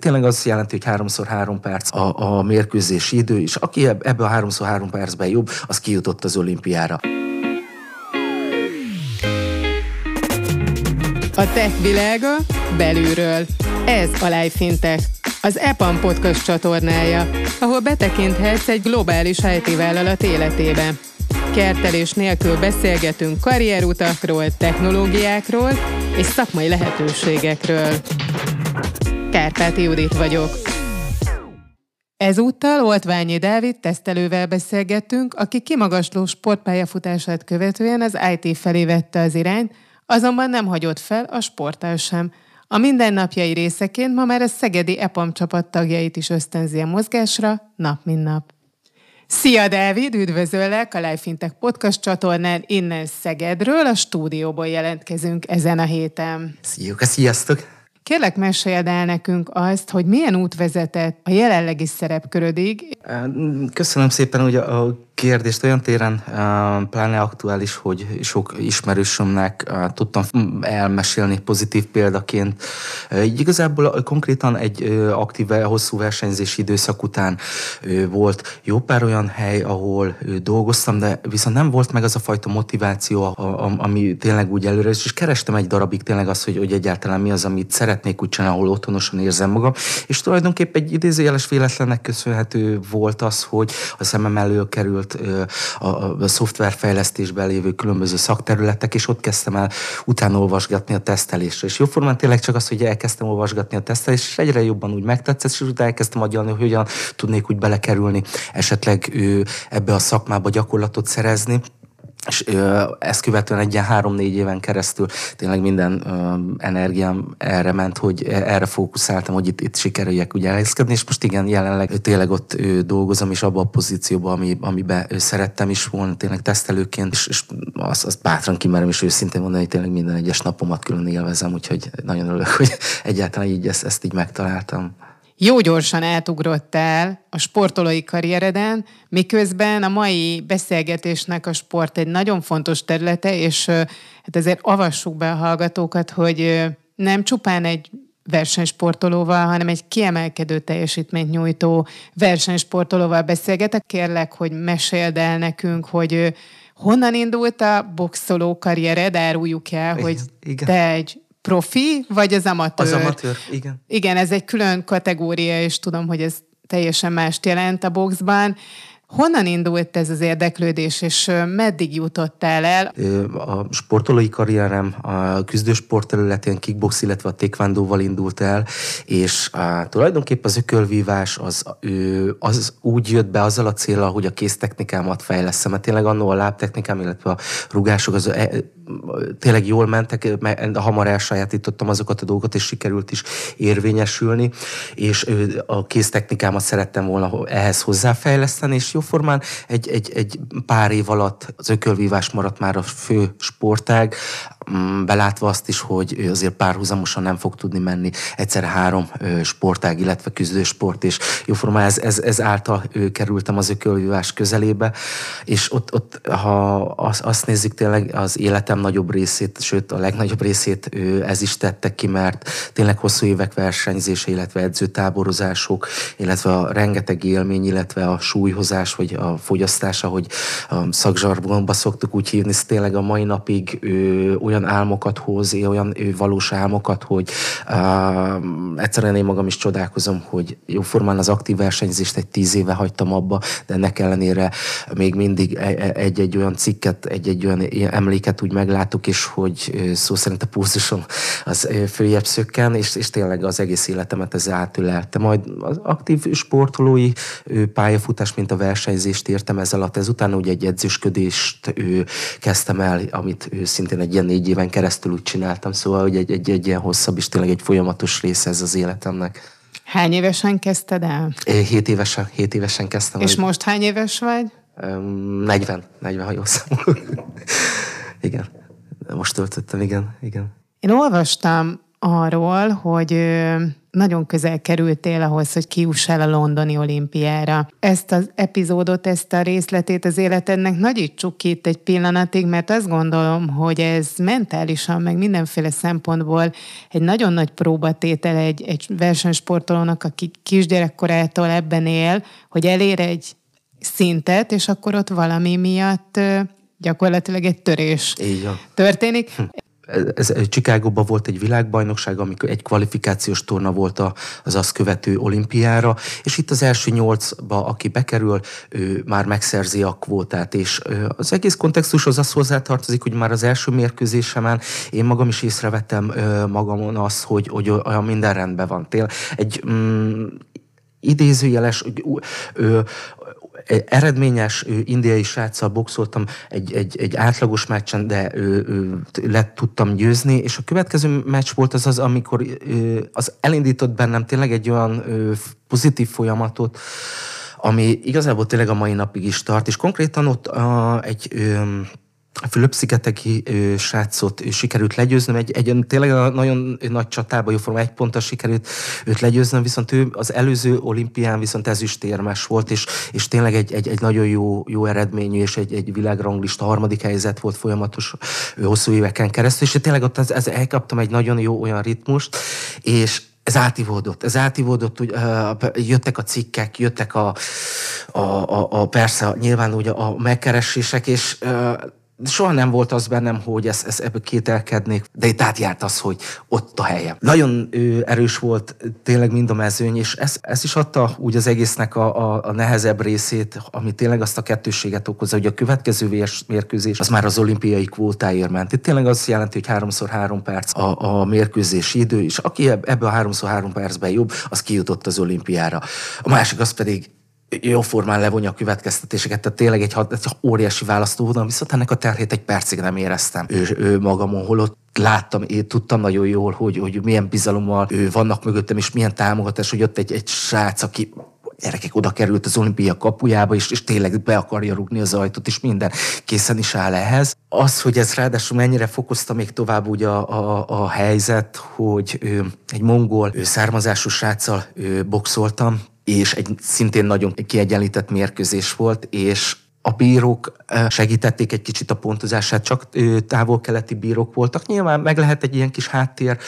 Tényleg az jelenti, hogy háromszor három perc a, a mérkőzési idő, és aki ebbe a háromszor három percben jobb, az kijutott az olimpiára. A tech világa belülről. Ez a Life Fintech, az EPAM podcast csatornája, ahol betekinthetsz egy globális IT vállalat életébe. Kertelés nélkül beszélgetünk karrierutakról, technológiákról és szakmai lehetőségekről. Kárpáti Judit vagyok. Ezúttal Oltványi Dávid tesztelővel beszélgettünk, aki kimagasló sportpályafutását követően az IT felé vette az irányt, azonban nem hagyott fel a sporttal sem. A mindennapjai részeként ma már a Szegedi EPAM csapat tagjait is ösztönzi a mozgásra nap mint nap. Szia, Dávid! Üdvözöllek a Life Fintech podcast csatornán innen Szegedről, a stúdióból jelentkezünk ezen a héten. Szia, sziasztok! Kérlek, meséld el nekünk azt, hogy milyen út vezetett a jelenlegi szerepkörödig. Köszönöm szépen, hogy a kérdést olyan téren pláne aktuális, hogy sok ismerősömnek tudtam elmesélni pozitív példaként. Így igazából konkrétan egy aktív, hosszú versenyzési időszak után volt jó pár olyan hely, ahol dolgoztam, de viszont nem volt meg az a fajta motiváció, ami tényleg úgy előre, és kerestem egy darabig tényleg azt, hogy, hogy egyáltalán mi az, amit szeretnék úgy csinálni, ahol otthonosan érzem magam, és tulajdonképpen egy idézőjeles véletlennek köszönhető volt az, hogy a szemem elő került volt a, a szoftverfejlesztésben lévő különböző szakterületek, és ott kezdtem el utána olvasgatni a tesztelésre. És jóformán tényleg csak az, hogy elkezdtem olvasgatni a tesztelést, és egyre jobban úgy megtetszett, és utána elkezdtem agyalni, hogy hogyan tudnék úgy belekerülni, esetleg ő, ebbe a szakmába gyakorlatot szerezni és ö, ezt követően egy ilyen három-négy éven keresztül tényleg minden ö, energiám erre ment, hogy erre fókuszáltam, hogy itt, itt sikerüljek ugye elhelyezkedni, és most igen, jelenleg tényleg ott dolgozom, és abban a pozícióban, ami, amiben szerettem is volna tényleg tesztelőként, és, és azt, azt bátran kimerem, és őszintén mondani, hogy tényleg minden egyes napomat külön élvezem, úgyhogy nagyon örülök, hogy egyáltalán így ezt, ezt így megtaláltam jó gyorsan átugrottál a sportolói karriereden, miközben a mai beszélgetésnek a sport egy nagyon fontos területe, és hát ezért avassuk be a hallgatókat, hogy nem csupán egy versenysportolóval, hanem egy kiemelkedő teljesítményt nyújtó versenysportolóval beszélgetek. Kérlek, hogy meséld el nekünk, hogy honnan indult a boxoló karriered, áruljuk el, hogy Igen. te egy profi, vagy az amatőr? Az amatőr, igen. Igen, ez egy külön kategória, és tudom, hogy ez teljesen mást jelent a boxban. Honnan indult ez az érdeklődés, és meddig jutottál el? A sportolói karrierem a küzdősport területén kickbox, illetve a taekwondoval indult el, és a, tulajdonképpen az ökölvívás az, az úgy jött be azzal a célra, hogy a kéztechnikámat fejleszem, mert tényleg annó a lábtechnikám, illetve a rugások az tényleg jól mentek, mert hamar elsajátítottam azokat a dolgokat, és sikerült is érvényesülni, és a kéztechnikámat szerettem volna ehhez hozzáfejleszteni, és jóformán egy, egy, egy pár év alatt az ökölvívás maradt már a fő sportág, belátva azt is, hogy azért párhuzamosan nem fog tudni menni egyszer három sportág, illetve küzdősport, és jóformán ez, ez, ez által kerültem az ökölvívás közelébe, és ott, ott ha azt nézzük tényleg az életem nagyobb részét, sőt a legnagyobb részét ez is tette ki, mert tényleg hosszú évek versenyzése, illetve edzőtáborozások, illetve a rengeteg élmény, illetve a súlyhozás, vagy a fogyasztás, ahogy a szakzsargonba szoktuk úgy hívni, ez tényleg a mai napig olyan olyan álmokat hoz, olyan valós álmokat, hogy uh, egyszerűen én magam is csodálkozom, hogy jóformán az aktív versenyzést egy tíz éve hagytam abba, de ennek ellenére még mindig e, e, egy-egy olyan cikket, egy-egy olyan emléket úgy meglátok, és hogy szó szerint a pulzusom az följebb szökken, és, és tényleg az egész életemet ez átülelte. Majd az aktív sportolói pályafutás, mint a versenyzést értem ez alatt. Ezután ugye egy edzősködést kezdtem el, amit szintén egy ilyen négy éven keresztül úgy csináltam, szóval hogy egy, egy, egy ilyen hosszabb és tényleg egy folyamatos része ez az életemnek. Hány évesen kezdted el? Hét évesen, hét évesen kezdtem. És hogy... most hány éves vagy? 40, 40, ha jól számolok. igen, most töltöttem, igen, igen. Én olvastam arról, hogy nagyon közel kerültél ahhoz, hogy kiussál a londoni olimpiára. Ezt az epizódot, ezt a részletét az életednek nagyítsuk ki itt egy pillanatig, mert azt gondolom, hogy ez mentálisan, meg mindenféle szempontból egy nagyon nagy próbatétel egy, egy versenysportolónak, aki kisgyerekkorától ebben él, hogy elér egy szintet, és akkor ott valami miatt gyakorlatilag egy törés Így van. történik. Hm ez, Csikágóban volt egy világbajnokság, amikor egy kvalifikációs torna volt az azt követő olimpiára, és itt az első nyolcba, aki bekerül, ő már megszerzi a kvótát, és az egész kontextushoz az hozzátartozik, hogy már az első mérkőzésemen én magam is észrevettem magamon azt, hogy, hogy olyan minden rendben van. Tél, egy mm, idézőjeles ö, eredményes indiai sráccal boxoltam egy, egy, egy átlagos meccsen, de ő, ő, le tudtam győzni, és a következő meccs volt az az, amikor az elindított bennem tényleg egy olyan pozitív folyamatot, ami igazából tényleg a mai napig is tart, és konkrétan ott a, egy a Fülöp-szigeteki srácot sikerült legyőznöm, egy, egy tényleg nagyon nagy csatába, jóforma egy ponttal sikerült őt legyőznöm, viszont ő az előző olimpián viszont ezüstérmes volt, és, és tényleg egy, egy, egy nagyon jó, jó eredményű, és egy, egy világranglista harmadik helyzet volt folyamatos hosszú éveken keresztül, és tényleg ott ez, ez elkaptam egy nagyon jó olyan ritmust, és ez átívódott, ez átívódott, uh, jöttek a cikkek, jöttek a, a, a, a persze nyilván ugye a megkeresések, és soha nem volt az bennem, hogy ezt, ezt ebből kételkednék, de itt átjárt az, hogy ott a helyem. Nagyon ő, erős volt tényleg mind a mezőny, és ez, ez is adta úgy az egésznek a, a, a nehezebb részét, ami tényleg azt a kettőséget okozza, hogy a következő mérkőzés az már az olimpiai kvótáért ment. Itt tényleg az jelenti, hogy háromszor három perc a, a mérkőzési idő, és aki ebből a háromszor három percben jobb, az kijutott az olimpiára. A másik az pedig jóformán levonja a következtetéseket, tehát tényleg egy, egy óriási választóvonal, viszont ennek a terhét egy percig nem éreztem ő, ő magamon, holott láttam, én tudtam nagyon jól, hogy, hogy milyen bizalommal ő vannak mögöttem, és milyen támogatás, hogy ott egy, egy srác, aki gyerekek oda került az olimpia kapujába, és, és tényleg be akarja rúgni az ajtót, és minden készen is áll ehhez. Az, hogy ez ráadásul mennyire fokozta még tovább ugye a, a, a helyzet, hogy ő, egy mongol ő származású sráccal ő, boxoltam, és egy szintén nagyon kiegyenlített mérkőzés volt, és a bírók segítették egy kicsit a pontozását, csak távol-keleti bírók voltak. Nyilván meg lehet egy ilyen kis háttér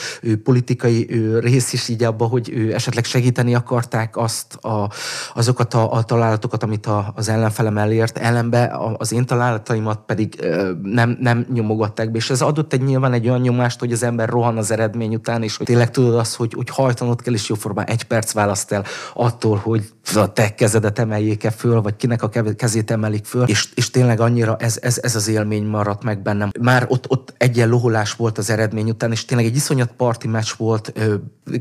politikai rész is így abban, hogy esetleg segíteni akarták azt a, azokat a, a találatokat, amit a, az ellenfelem elért, ellenbe az én találataimat pedig nem, nem nyomogatták be, és ez adott egy nyilván egy olyan nyomást, hogy az ember rohan az eredmény után, és hogy tényleg tudod azt, hogy, hogy hajtanod kell, és jóformán egy perc választ el attól, hogy a te kezedet emeljék-e föl, vagy kinek a kezét emelik föl, és, és tényleg annyira ez, ez, ez az élmény maradt meg bennem. Már ott, ott egyen loholás volt az eredmény után, és tényleg egy iszonyat parti meccs volt,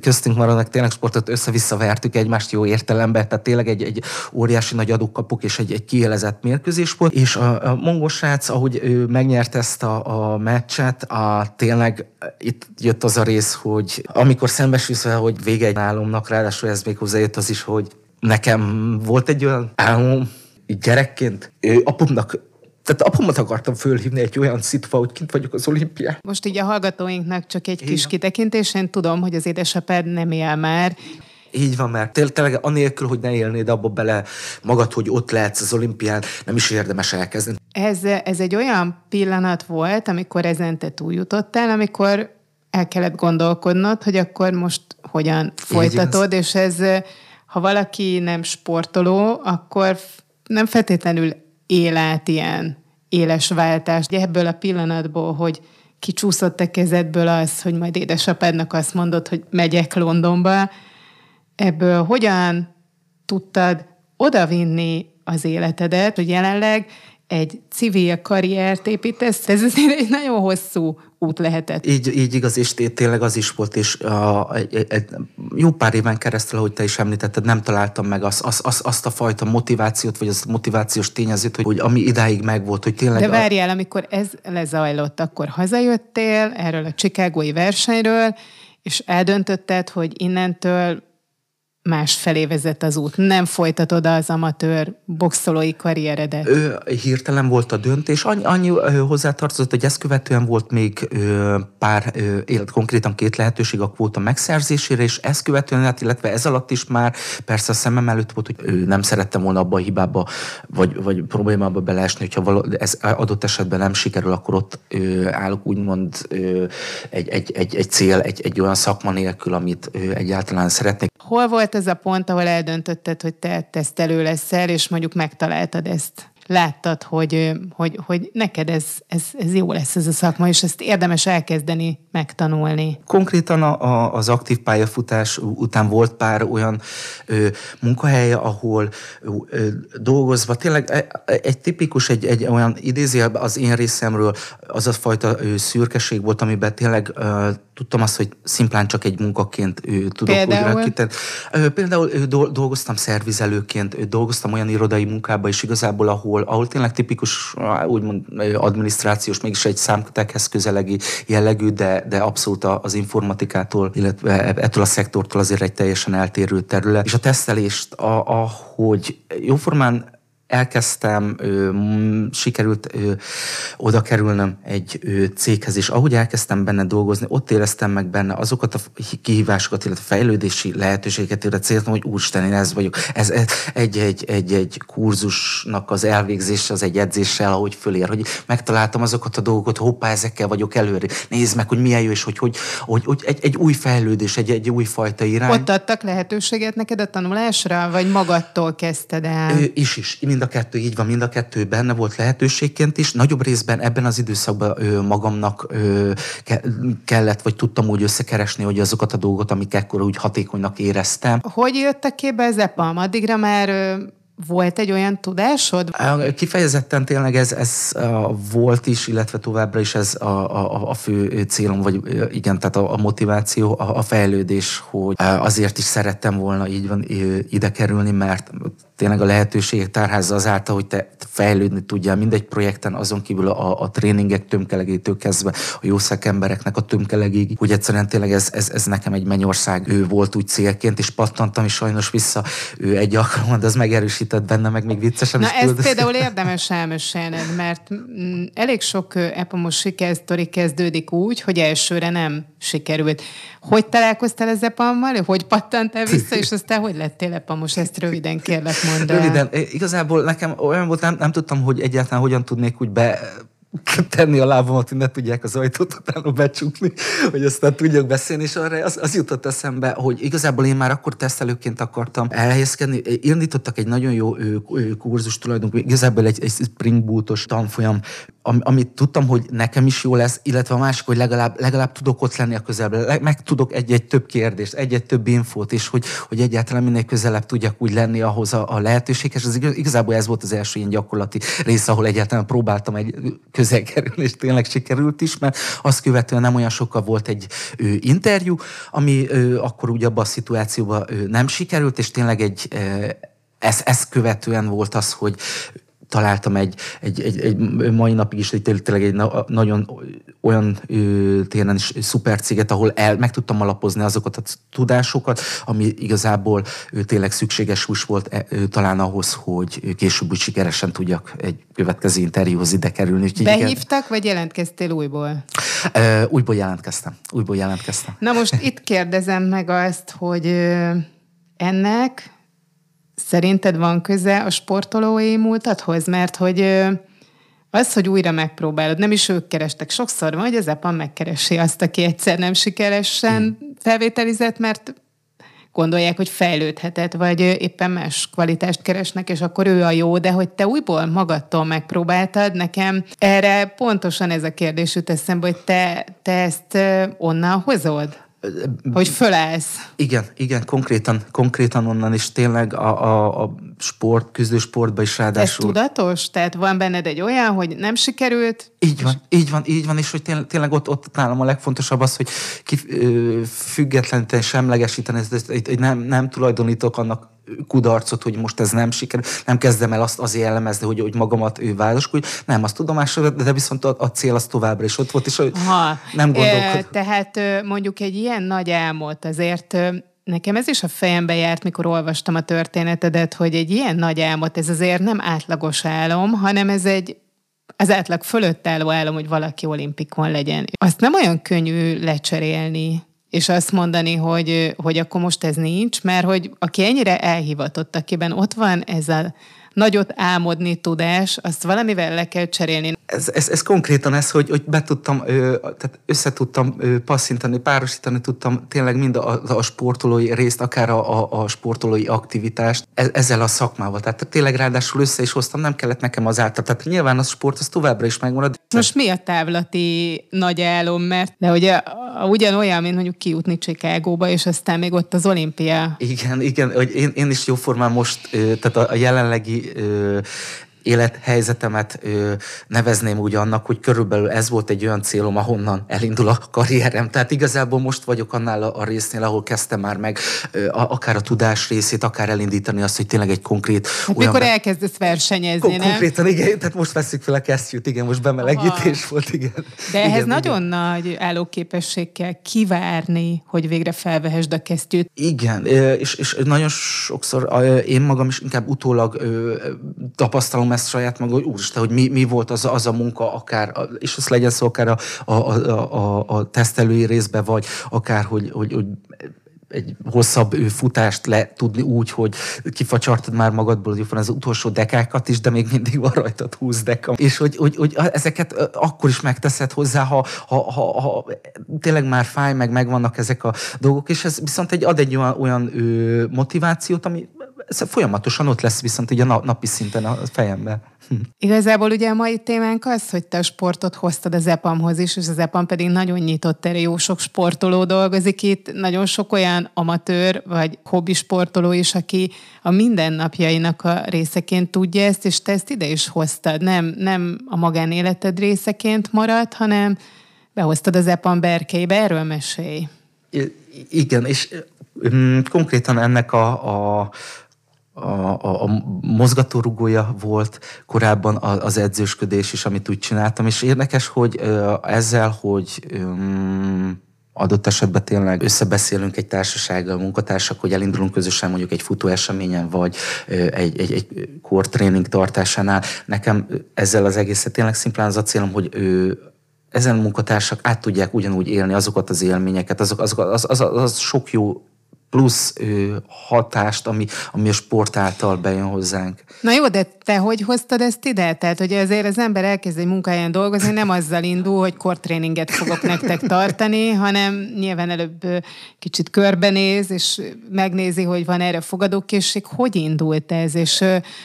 köztünk maradnak tényleg sportot össze-vissza vertük egymást jó értelemben, tehát tényleg egy, egy óriási nagy adókapuk és egy, egy kielezett mérkőzés volt, és a, a mongos srác, ahogy ő megnyert ezt a, a meccset, a, tényleg itt jött az a rész, hogy amikor szembesülsz vele, hogy vége egy álomnak, ráadásul ez még hozzájött az is, hogy nekem volt egy olyan álmom, gyerekként, apumnak tehát apumat akartam fölhívni egy olyan szitva, hogy kint vagyok az olimpián. Most így a hallgatóinknak csak egy kis kitekintés, én tudom, hogy az édesapád nem él már. Így van, mert tényleg anélkül, hogy ne élnéd abba bele magad, hogy ott lehetsz az olimpián, nem is érdemes elkezdeni. Ez, ez egy olyan pillanat volt, amikor ezen te túljutottál, amikor el kellett gondolkodnod, hogy akkor most hogyan folytatod, és ez ha valaki nem sportoló, akkor nem feltétlenül él át ilyen éles váltást. Ebből a pillanatból, hogy kicsúszott a kezedből az, hogy majd édesapádnak azt mondod, hogy megyek Londonba, ebből hogyan tudtad odavinni az életedet, hogy jelenleg egy civil karriert építesz, ez azért egy nagyon hosszú út lehetett. Így, így igaz, és tényleg az is volt, és a, egy, egy, jó pár éven keresztül, ahogy te is említetted, nem találtam meg az, az, az, azt a fajta motivációt, vagy az motivációs tényezőt, hogy, hogy ami idáig megvolt, hogy tényleg... De várjál, a... amikor ez lezajlott, akkor hazajöttél erről a Chicagói versenyről, és eldöntötted, hogy innentől felé vezet az út. Nem folytatod az amatőr boxolói karrieredet. Ö, hirtelen volt a döntés. Annyi, annyi ö, hozzátartozott, hogy ezt követően volt még ö, pár, ö, élet, konkrétan két lehetőség a kvóta megszerzésére, és ezt követően, hát, illetve ez alatt is már persze a szemem előtt volt, hogy ö, nem szerettem volna abba a hibába, vagy, vagy problémába beleesni, hogyha való, ez adott esetben nem sikerül, akkor ott ö, állok úgymond ö, egy, egy, egy, egy cél, egy, egy olyan szakma nélkül, amit ö, egyáltalán szeretnék. Hol volt ez a pont, ahol eldöntötted, hogy te tesztelő leszel, és mondjuk megtaláltad ezt? láttad, hogy, hogy, hogy neked ez, ez, ez jó lesz ez a szakma, és ezt érdemes elkezdeni megtanulni? Konkrétan a, a, az aktív pályafutás után volt pár olyan ö, munkahely, ahol ö, dolgozva, tényleg e, e, egy tipikus, egy, egy olyan idézél az én részemről az a fajta ö, szürkeség volt, amiben tényleg ö, tudtam azt, hogy szimplán csak egy munkaként ő, tudok Például? úgy rakítani. Például ő, dolgoztam szervizelőként, ő, dolgoztam olyan irodai munkába is igazából, ahol, ahol tényleg tipikus, úgymond adminisztrációs, mégis egy számtekhez közelegi jellegű, de, de abszolút az informatikától, illetve ettől a szektortól azért egy teljesen eltérő terület. És a tesztelést, ahogy jóformán elkezdtem, sikerült oda kerülnöm egy céghez, és ahogy elkezdtem benne dolgozni, ott éreztem meg benne azokat a kihívásokat, illetve fejlődési lehetőségeket, illetve céltam, hogy úristen, én ez vagyok. Ez, ez egy, egy, egy, egy kurzusnak az elvégzése, az egy edzéssel, ahogy fölér, hogy megtaláltam azokat a dolgokat, hoppá, ezekkel vagyok előre. Nézd meg, hogy milyen jó, és hogy, hogy, hogy, hogy egy, egy új fejlődés, egy, egy új fajta irány. Ott adtak lehetőséget neked a tanulásra, vagy magadtól kezdted el? Ö, is, is. Mind mind a kettő így van, mind a kettő benne volt lehetőségként is. Nagyobb részben ebben az időszakban ö, magamnak ö, ke- kellett, vagy tudtam úgy összekeresni, hogy azokat a dolgokat, amik ekkor úgy hatékonynak éreztem. Hogy jöttek képbe ez EPAM? Addigra már ö, volt egy olyan tudásod? Kifejezetten tényleg ez, ez volt is, illetve továbbra is ez a, a, a fő célom, vagy igen, tehát a, a motiváció, a, a fejlődés, hogy azért is szerettem volna így van ide kerülni, mert tényleg a lehetőségek tárházza azáltal, hogy te fejlődni tudjál mindegy projekten, azon kívül a, a tréningek tömkelegétől kezdve a jó szakembereknek a tömkelegéig, hogy egyszerűen tényleg ez, ez, ez nekem egy mennyország ő volt úgy célként, és pattantam is sajnos vissza ő egy alkalommal, de az megerősített benne, meg még viccesen Na is ezt tudod. például érdemes elmesélned, mert mm, elég sok epamos sikersztori kezdődik úgy, hogy elsőre nem sikerült. Hogy találkoztál az epammal? Hogy pattantál vissza, és aztán hogy lettél epamos? Ezt röviden kérlek mondd Röviden, igazából nekem olyan volt, nem, nem tudtam, hogy egyáltalán hogyan tudnék úgy be tenni a lábamat, hogy ne tudják az ajtót utána becsukni, hogy aztán tudjak beszélni, és arra az, az jutott eszembe, hogy igazából én már akkor tesztelőként akartam elhelyezkedni. Indítottak egy nagyon jó kurzus tulajdonképpen, igazából egy, egy Spring Bootos tanfolyam, am, amit tudtam, hogy nekem is jó lesz, illetve a másik, hogy legalább, legalább tudok ott lenni a közelben, meg tudok egy-egy több kérdést, egy-egy több infót, és hogy, hogy egyáltalán minél közelebb tudjak úgy lenni ahhoz a, a lehetőséghez. Ez igazából ez volt az első ilyen gyakorlati rész, ahol egyáltalán próbáltam egy közel kerülni, és tényleg sikerült is, mert azt követően nem olyan sokkal volt egy ő, interjú, ami ő, akkor ugye abban a szituációban ő, nem sikerült, és tényleg egy ezt, ezt követően volt az, hogy találtam egy, egy, egy, egy mai napig is egy, tényleg egy na, nagyon olyan téren is szuper céget, ahol el, meg tudtam alapozni azokat a tudásokat, ami igazából ő, tényleg szükséges hús volt e, talán ahhoz, hogy később úgy sikeresen tudjak egy következő interjúhoz ide kerülni. Úgyhogy Behívtak, igen. vagy jelentkeztél újból? Uh, újból jelentkeztem. Újból jelentkeztem. Na most itt kérdezem meg azt, hogy ennek Szerinted van köze a sportolói múltadhoz? Mert hogy az, hogy újra megpróbálod, nem is ők kerestek. Sokszor van, hogy az EPA megkeresi azt, aki egyszer nem sikeresen felvételizett, mert gondolják, hogy fejlődhetett, vagy éppen más kvalitást keresnek, és akkor ő a jó, de hogy te újból magadtól megpróbáltad, nekem erre pontosan ez a kérdés jut eszembe, hogy te, te ezt onnan hozod? Hogy fölállsz. Igen, igen, konkrétan, konkrétan onnan is tényleg a, a, a sport, küzdősportban is ráadásul. Ez tudatos? Tehát van benned egy olyan, hogy nem sikerült? Így van, és... így van, így van, és hogy tényleg, tényleg ott, ott nálam a legfontosabb az, hogy ki, függetlenül semlegesíteni, hogy nem, nem tulajdonítok annak kudarcot, hogy most ez nem sikerül, nem kezdem el azt azért jellemezni, hogy, hogy magamat ő vádaskodj, nem, azt tudomásra, de viszont a, a cél az továbbra is ott volt, és Aha. nem gondolok. E, tehát mondjuk egy ilyen nagy álmot azért nekem ez is a fejembe járt, mikor olvastam a történetedet, hogy egy ilyen nagy álmot, ez azért nem átlagos álom, hanem ez egy az átlag fölött álló álom, hogy valaki olimpikon legyen. Azt nem olyan könnyű lecserélni, és azt mondani, hogy, hogy akkor most ez nincs, mert hogy aki ennyire elhivatott, akiben ott van ez a nagyot álmodni tudás, azt valamivel le kell cserélni. Ez, ez, ez konkrétan ez, hogy, hogy be tudtam, ö, tehát össze tudtam ö, passzintani, párosítani tudtam tényleg mind a, a sportolói részt, akár a, a, a sportolói aktivitást e, ezzel a szakmával. Tehát tényleg ráadásul össze is hoztam, nem kellett nekem az által. Tehát nyilván a sport az továbbra is megmarad. Most mi a távlati nagy álom, mert de ugye ugyanolyan, mint mondjuk kijutni Csikágóba, és aztán még ott az olimpia. Igen, igen, hogy én, én is jóformán most, tehát a, a jelenlegi Uh. Élethelyzetemet ö, nevezném úgy annak, hogy körülbelül ez volt egy olyan célom, ahonnan elindul a karrierem. Tehát igazából most vagyok annál a, a résznél, ahol kezdtem már meg ö, a, akár a tudás részét, akár elindítani azt, hogy tényleg egy konkrét... Hát olyan mikor elkezdesz versenyezni, kon- nem? Konkrétan, igen, tehát most veszik fel a kesztyűt, igen, most bemelegítés Aha. volt, igen. De ehhez igen, nagyon igen. nagy állóképesség kell kivárni, hogy végre felvehesd a kesztyűt. Igen, és, és nagyon sokszor én magam is inkább utólag tapasztalom ezt saját maga, hogy úristen, hogy mi, mi volt az, az a munka, akár, és az legyen szó akár a, a, a, a, a tesztelői részbe, vagy akár, hogy, hogy, hogy egy hosszabb futást le tudni úgy, hogy kifacsartad már magadból, hogy van az utolsó dekákat is, de még mindig van rajtad 20 deka. És hogy, hogy, hogy ezeket akkor is megteszed hozzá, ha, ha, ha, ha tényleg már fáj, meg megvannak ezek a dolgok, és ez viszont egy, ad egy olyan, olyan ö, motivációt, ami ez folyamatosan ott lesz viszont a napi szinten a fejemben. Hm. Igazából ugye a mai témánk az, hogy te a sportot hoztad az EPAM-hoz is, és az EPAM pedig nagyon nyitott erre, jó sok sportoló dolgozik itt, nagyon sok olyan amatőr vagy hobbi sportoló is, aki a mindennapjainak a részeként tudja ezt, és te ezt ide is hoztad. Nem, nem a magánéleted részeként maradt, hanem behoztad az EPAM berkeibe, erről mesélj. Igen, és um, konkrétan ennek a, a a, a, a mozgatórugója volt korábban az edzősködés is, amit úgy csináltam, és érdekes, hogy ezzel, hogy adott esetben tényleg összebeszélünk egy társasággal, munkatársak, hogy elindulunk közösen mondjuk egy futóeseményen, vagy egy, egy, egy core training tartásánál. Nekem ezzel az egészet tényleg szimplán az a célom, hogy ő, ezen munkatársak át tudják ugyanúgy élni azokat az élményeket, azok, azok, az, az, az, az sok jó plusz ö, hatást, ami, ami a sport által bejön hozzánk. Na jó, de te hogy hoztad ezt ide? Tehát, hogy azért az ember elkezd egy munkáján dolgozni, nem azzal indul, hogy kortréninget fogok nektek tartani, hanem nyilván előbb kicsit körbenéz, és megnézi, hogy van erre fogadókészség. Hogy indult ez, és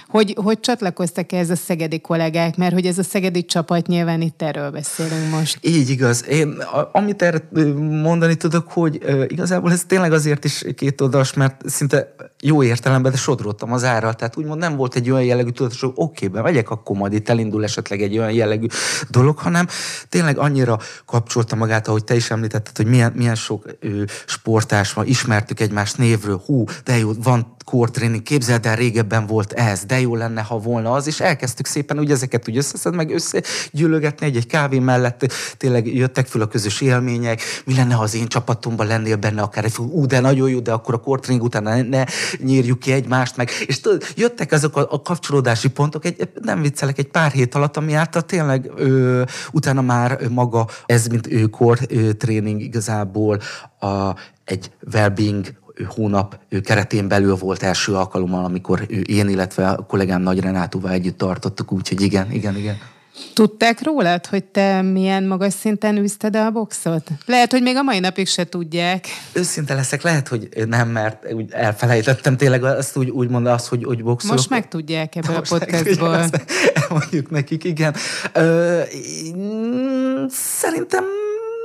hogy, hogy csatlakoztak ez a szegedi kollégák? Mert hogy ez a szegedi csapat, nyilván itt erről beszélünk most. Így igaz. Én, amit erre mondani tudok, hogy igazából ez tényleg azért is két oldalas, mert szinte jó értelemben, de sodródtam az árral. Tehát úgymond nem volt egy olyan jellegű tudatos, hogy oké, okay, megyek, akkor majd itt elindul esetleg egy olyan jellegű dolog, hanem tényleg annyira kapcsolta magát, ahogy te is említetted, hogy milyen, milyen sok ö, sportás van, ismertük egymást névről, hú, de jó, van core training, képzeld el, régebben volt ez, de jó lenne, ha volna az, és elkezdtük szépen úgy ezeket úgy összeszed, meg összegyűlögetni egy-egy kávé mellett, tényleg jöttek föl a közös élmények, mi lenne, ha az én csapatomban lennél benne, akár egy, ú, de nagyon jó, de akkor a core training után ne, ne nyírjuk ki egymást, meg, és tudod, jöttek azok a, a kapcsolódási pontok, egy, nem viccelek, egy pár hét alatt, ami által tényleg ö, utána már maga ez, mint ő core training igazából a, egy well-being hónap keretén belül volt első alkalommal, amikor én, illetve a kollégám Nagy Renátóval együtt tartottuk, úgyhogy igen, igen, igen. Tudták rólad, hogy te milyen magas szinten űzted a boxot? Lehet, hogy még a mai napig se tudják. Őszinte leszek, lehet, hogy nem, mert úgy elfelejtettem tényleg azt úgy, úgy mondani, azt, hogy, hogy boxolok. Most megtudják ebből Most a podcastból. Mondjuk nekik, igen. Ö, szerintem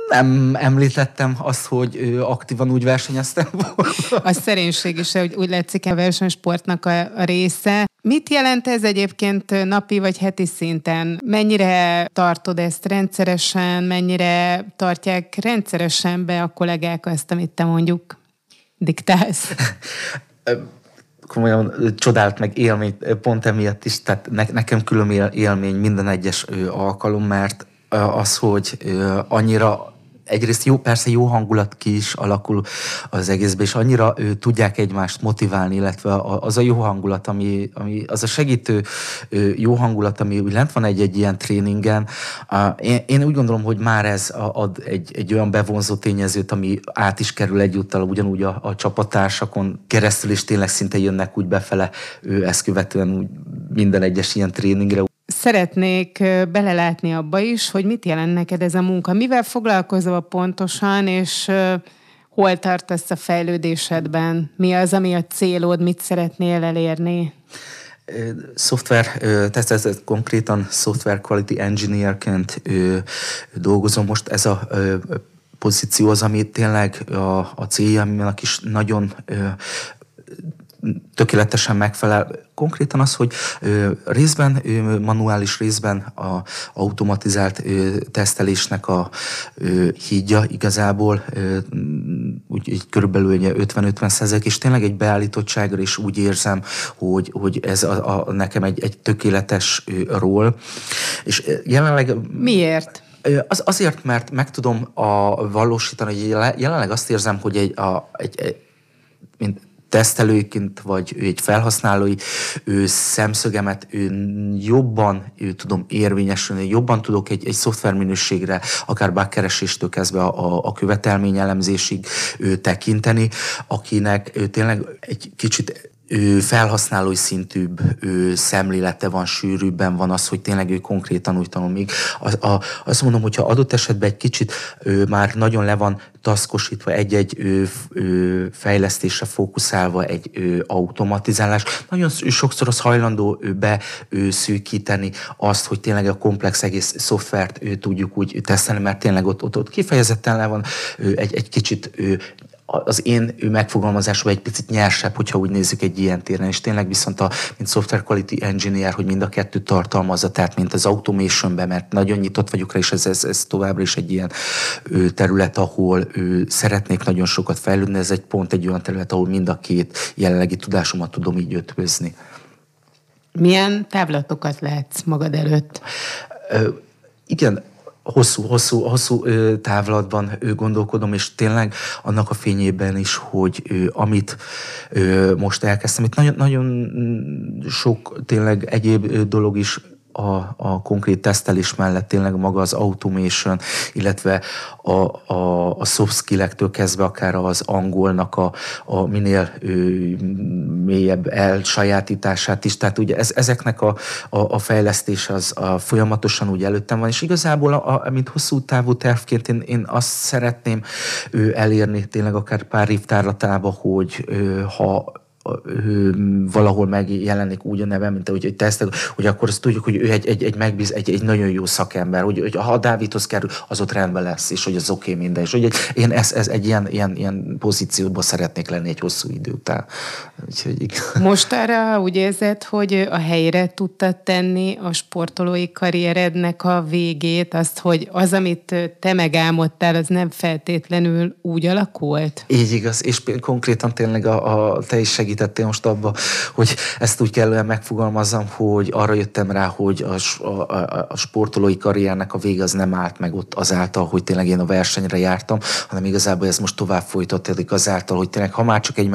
nem említettem azt, hogy aktívan úgy versenyeztem volna. A szerénység is, hogy úgy látszik a versenysportnak a, a része. Mit jelent ez egyébként napi vagy heti szinten? Mennyire tartod ezt rendszeresen, mennyire tartják rendszeresen be a kollégák azt, amit te mondjuk diktálsz? komolyan csodált meg élmény pont emiatt is, tehát ne, nekem külön élmény minden egyes alkalom, mert az, hogy annyira egyrészt jó, persze jó hangulat ki is alakul az egészben, és annyira ő, tudják egymást motiválni, illetve az a jó hangulat, ami, ami az a segítő jó hangulat, ami úgy lent van egy-egy ilyen tréningen. Én, én úgy gondolom, hogy már ez ad egy, egy olyan bevonzó tényezőt, ami át is kerül egyúttal ugyanúgy a, a csapattársakon keresztül, és tényleg szinte jönnek úgy befele ő ezt követően úgy minden egyes ilyen tréningre. Szeretnék belelátni abba is, hogy mit jelent neked ez a munka. Mivel foglalkozol pontosan, és hol tartasz a fejlődésedben? Mi az, ami a célod, mit szeretnél elérni? Szoftver, tehát ez, konkrétan software quality engineerként dolgozom most. Ez a pozíció az, ami tényleg a, a célja, aminek is nagyon tökéletesen megfelel. Konkrétan az, hogy részben, manuális részben a automatizált tesztelésnek a hídja igazából úgy, úgy körülbelül 50-50 százalék, és tényleg egy beállítottságra is úgy érzem, hogy, hogy ez a, a, nekem egy, egy tökéletes ról. És jelenleg... Miért? Az, azért, mert meg tudom a valósítani, hogy jelenleg azt érzem, hogy egy, a, egy, egy mint tesztelőként, vagy egy felhasználói ő szemszögemet ő jobban ő tudom érvényesülni, jobban tudok egy, egy szoftverminőségre, akár bugkereséstől kezdve a, a, a követelményelemzésig ő tekinteni, akinek ő tényleg egy kicsit felhasználói szintűbb szemlélete van, sűrűbben van az, hogy tényleg ő konkrétan úgy tanul. Még a, a, azt mondom, hogyha adott esetben egy kicsit már nagyon le van taszkosítva egy-egy fejlesztésre fókuszálva egy automatizálás, nagyon sokszor az hajlandó be szűkíteni azt, hogy tényleg a komplex egész szoftvert tudjuk úgy tesztelni, mert tényleg ott, ott, ott kifejezetten le van egy, egy kicsit az én ő megfogalmazásom egy picit nyersebb, hogyha úgy nézzük egy ilyen téren, és tényleg viszont a, mint Software Quality Engineer, hogy mind a kettő tartalmazza, tehát mint az automationben, mert nagyon nyitott vagyok rá, és ez, ez, ez továbbra is egy ilyen ő, terület, ahol ő, szeretnék nagyon sokat fejlődni, ez egy pont egy olyan terület, ahol mind a két jelenlegi tudásomat tudom így ötvözni. Milyen távlatokat látsz magad előtt? Ö, igen, hosszú, hosszú, hosszú távlatban gondolkodom, és tényleg annak a fényében is, hogy amit most elkezdtem, itt nagyon, nagyon sok tényleg egyéb dolog is a, a konkrét tesztelés mellett tényleg maga az automation, illetve a, a, a soft skill-ektől kezdve akár az angolnak a, a minél ő, mélyebb elsajátítását is. Tehát ugye ez, ezeknek a, a, a fejlesztés az a folyamatosan úgy előttem van, és igazából, a, a, mint hosszú távú tervként én, én azt szeretném ő, elérni tényleg akár pár évtárlatába, hogy ő, ha valahol megjelenik úgy a neve, mint ahogy egy tesztek, hogy akkor azt tudjuk, hogy ő egy, egy, egy megbíz, egy, egy nagyon jó szakember, hogy, hogy ha a Dávidhoz kerül, az ott rendben lesz, és hogy az oké okay minden, és hogy egy, én ez, ez egy ilyen, ilyen, ilyen pozícióban szeretnék lenni egy hosszú idő után. Úgyhogy, Most arra úgy érzed, hogy a helyre tudtad tenni a sportolói karrierednek a végét, azt, hogy az, amit te megálmodtál, az nem feltétlenül úgy alakult? Így igaz, és konkrétan tényleg a, a te is segít segítettél most abba, hogy ezt úgy kellően megfogalmazzam, hogy arra jöttem rá, hogy a, a, a sportolói karriernek a vége az nem állt meg ott azáltal, hogy tényleg én a versenyre jártam, hanem igazából ez most tovább folytatódik azáltal, hogy tényleg ha már csak egy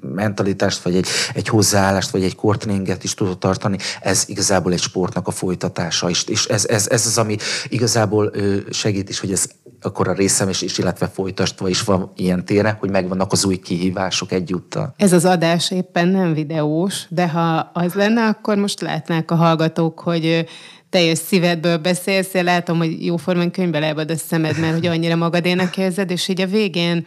mentalitást, vagy egy, egy hozzáállást, vagy egy kortréninget is tudod tartani, ez igazából egy sportnak a folytatása, és, és ez, ez, ez az, ami igazából segít is, hogy ez akkor a részem is, is illetve folytatva is van ilyen téren, hogy megvannak az új kihívások egyúttal. Ez az adás éppen nem videós, de ha az lenne, akkor most látnák a hallgatók, hogy teljes szívedből beszélsz, én látom, hogy jóformán könyvbe leebad a szemed, mert hogy annyira magadénak érzed, és így a végén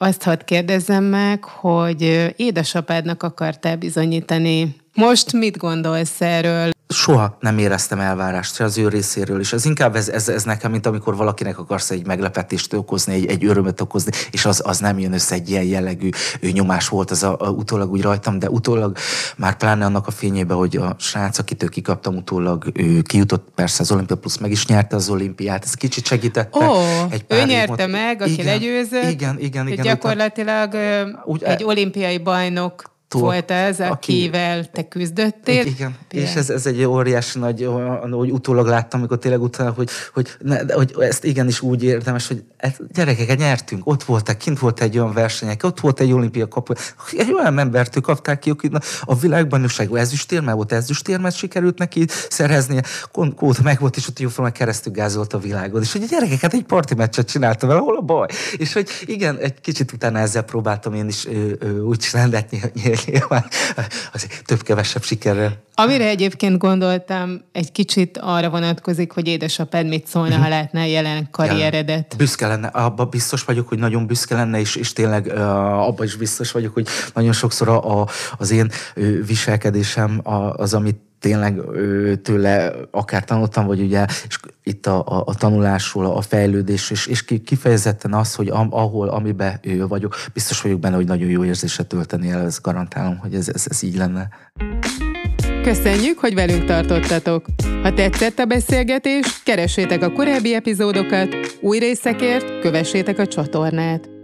azt hadd kérdezzem meg, hogy édesapádnak akartál bizonyítani. Most mit gondolsz erről? soha nem éreztem elvárást se az ő részéről, és ez inkább ez, ez, ez nekem, mint amikor valakinek akarsz egy meglepetést okozni, egy, egy örömet okozni, és az, az nem jön össze egy ilyen jellegű nyomás volt az a, a, utólag úgy rajtam, de utólag már pláne annak a fényében, hogy a srác, akitől kikaptam utólag, ő kijutott persze az Olimpia Plus, meg is nyerte az olimpiát, ez kicsit segítette. Ó, egy pár ő nyerte meg, aki igen, legyőzött. Igen, igen, igen. Gyakorlatilag úgy, egy olimpiai bajnok volt ez, akivel aki, te küzdöttél. Igen, igen. és ez, ez egy óriási nagy, hogy utólag láttam, amikor tényleg utána, hogy, hogy, ne, hogy ezt igenis úgy érdemes, hogy gyerekeket nyertünk, ott voltak, kint volt egy olyan versenyek, ott volt egy olimpia kapu, egy olyan embertől kapták ki, akik a világbajnokság ezüstérmel volt, ezüstérmet sikerült neki szereznie, kóta meg volt, és ott jóformán keresztül gázolt a világon. És hogy a gyerekeket egy parti meccset csináltam vele, hol a baj? És hogy igen, egy kicsit utána ezzel próbáltam én is ö, ö, úgy csinálni, nyilván több-kevesebb sikerrel. Amire egyébként gondoltam, egy kicsit arra vonatkozik, hogy édesapád mit szólna, ha mhm. látná jelen karrieredet. Ja, büszke lenne, abban biztos vagyok, hogy nagyon büszke lenne, és, és tényleg uh, abban is biztos vagyok, hogy nagyon sokszor a, a, az én viselkedésem az, amit tényleg tőle akár tanultam, vagy ugye, és itt a, a, a tanulásról, a fejlődés, és, és kifejezetten az, hogy am, ahol, amiben ő vagyok, biztos vagyok benne, hogy nagyon jó érzése tölteni el, ezt garantálom, hogy ez, ez, ez így lenne. Köszönjük, hogy velünk tartottatok! Ha tetszett a beszélgetés, keressétek a korábbi epizódokat, új részekért kövessétek a csatornát.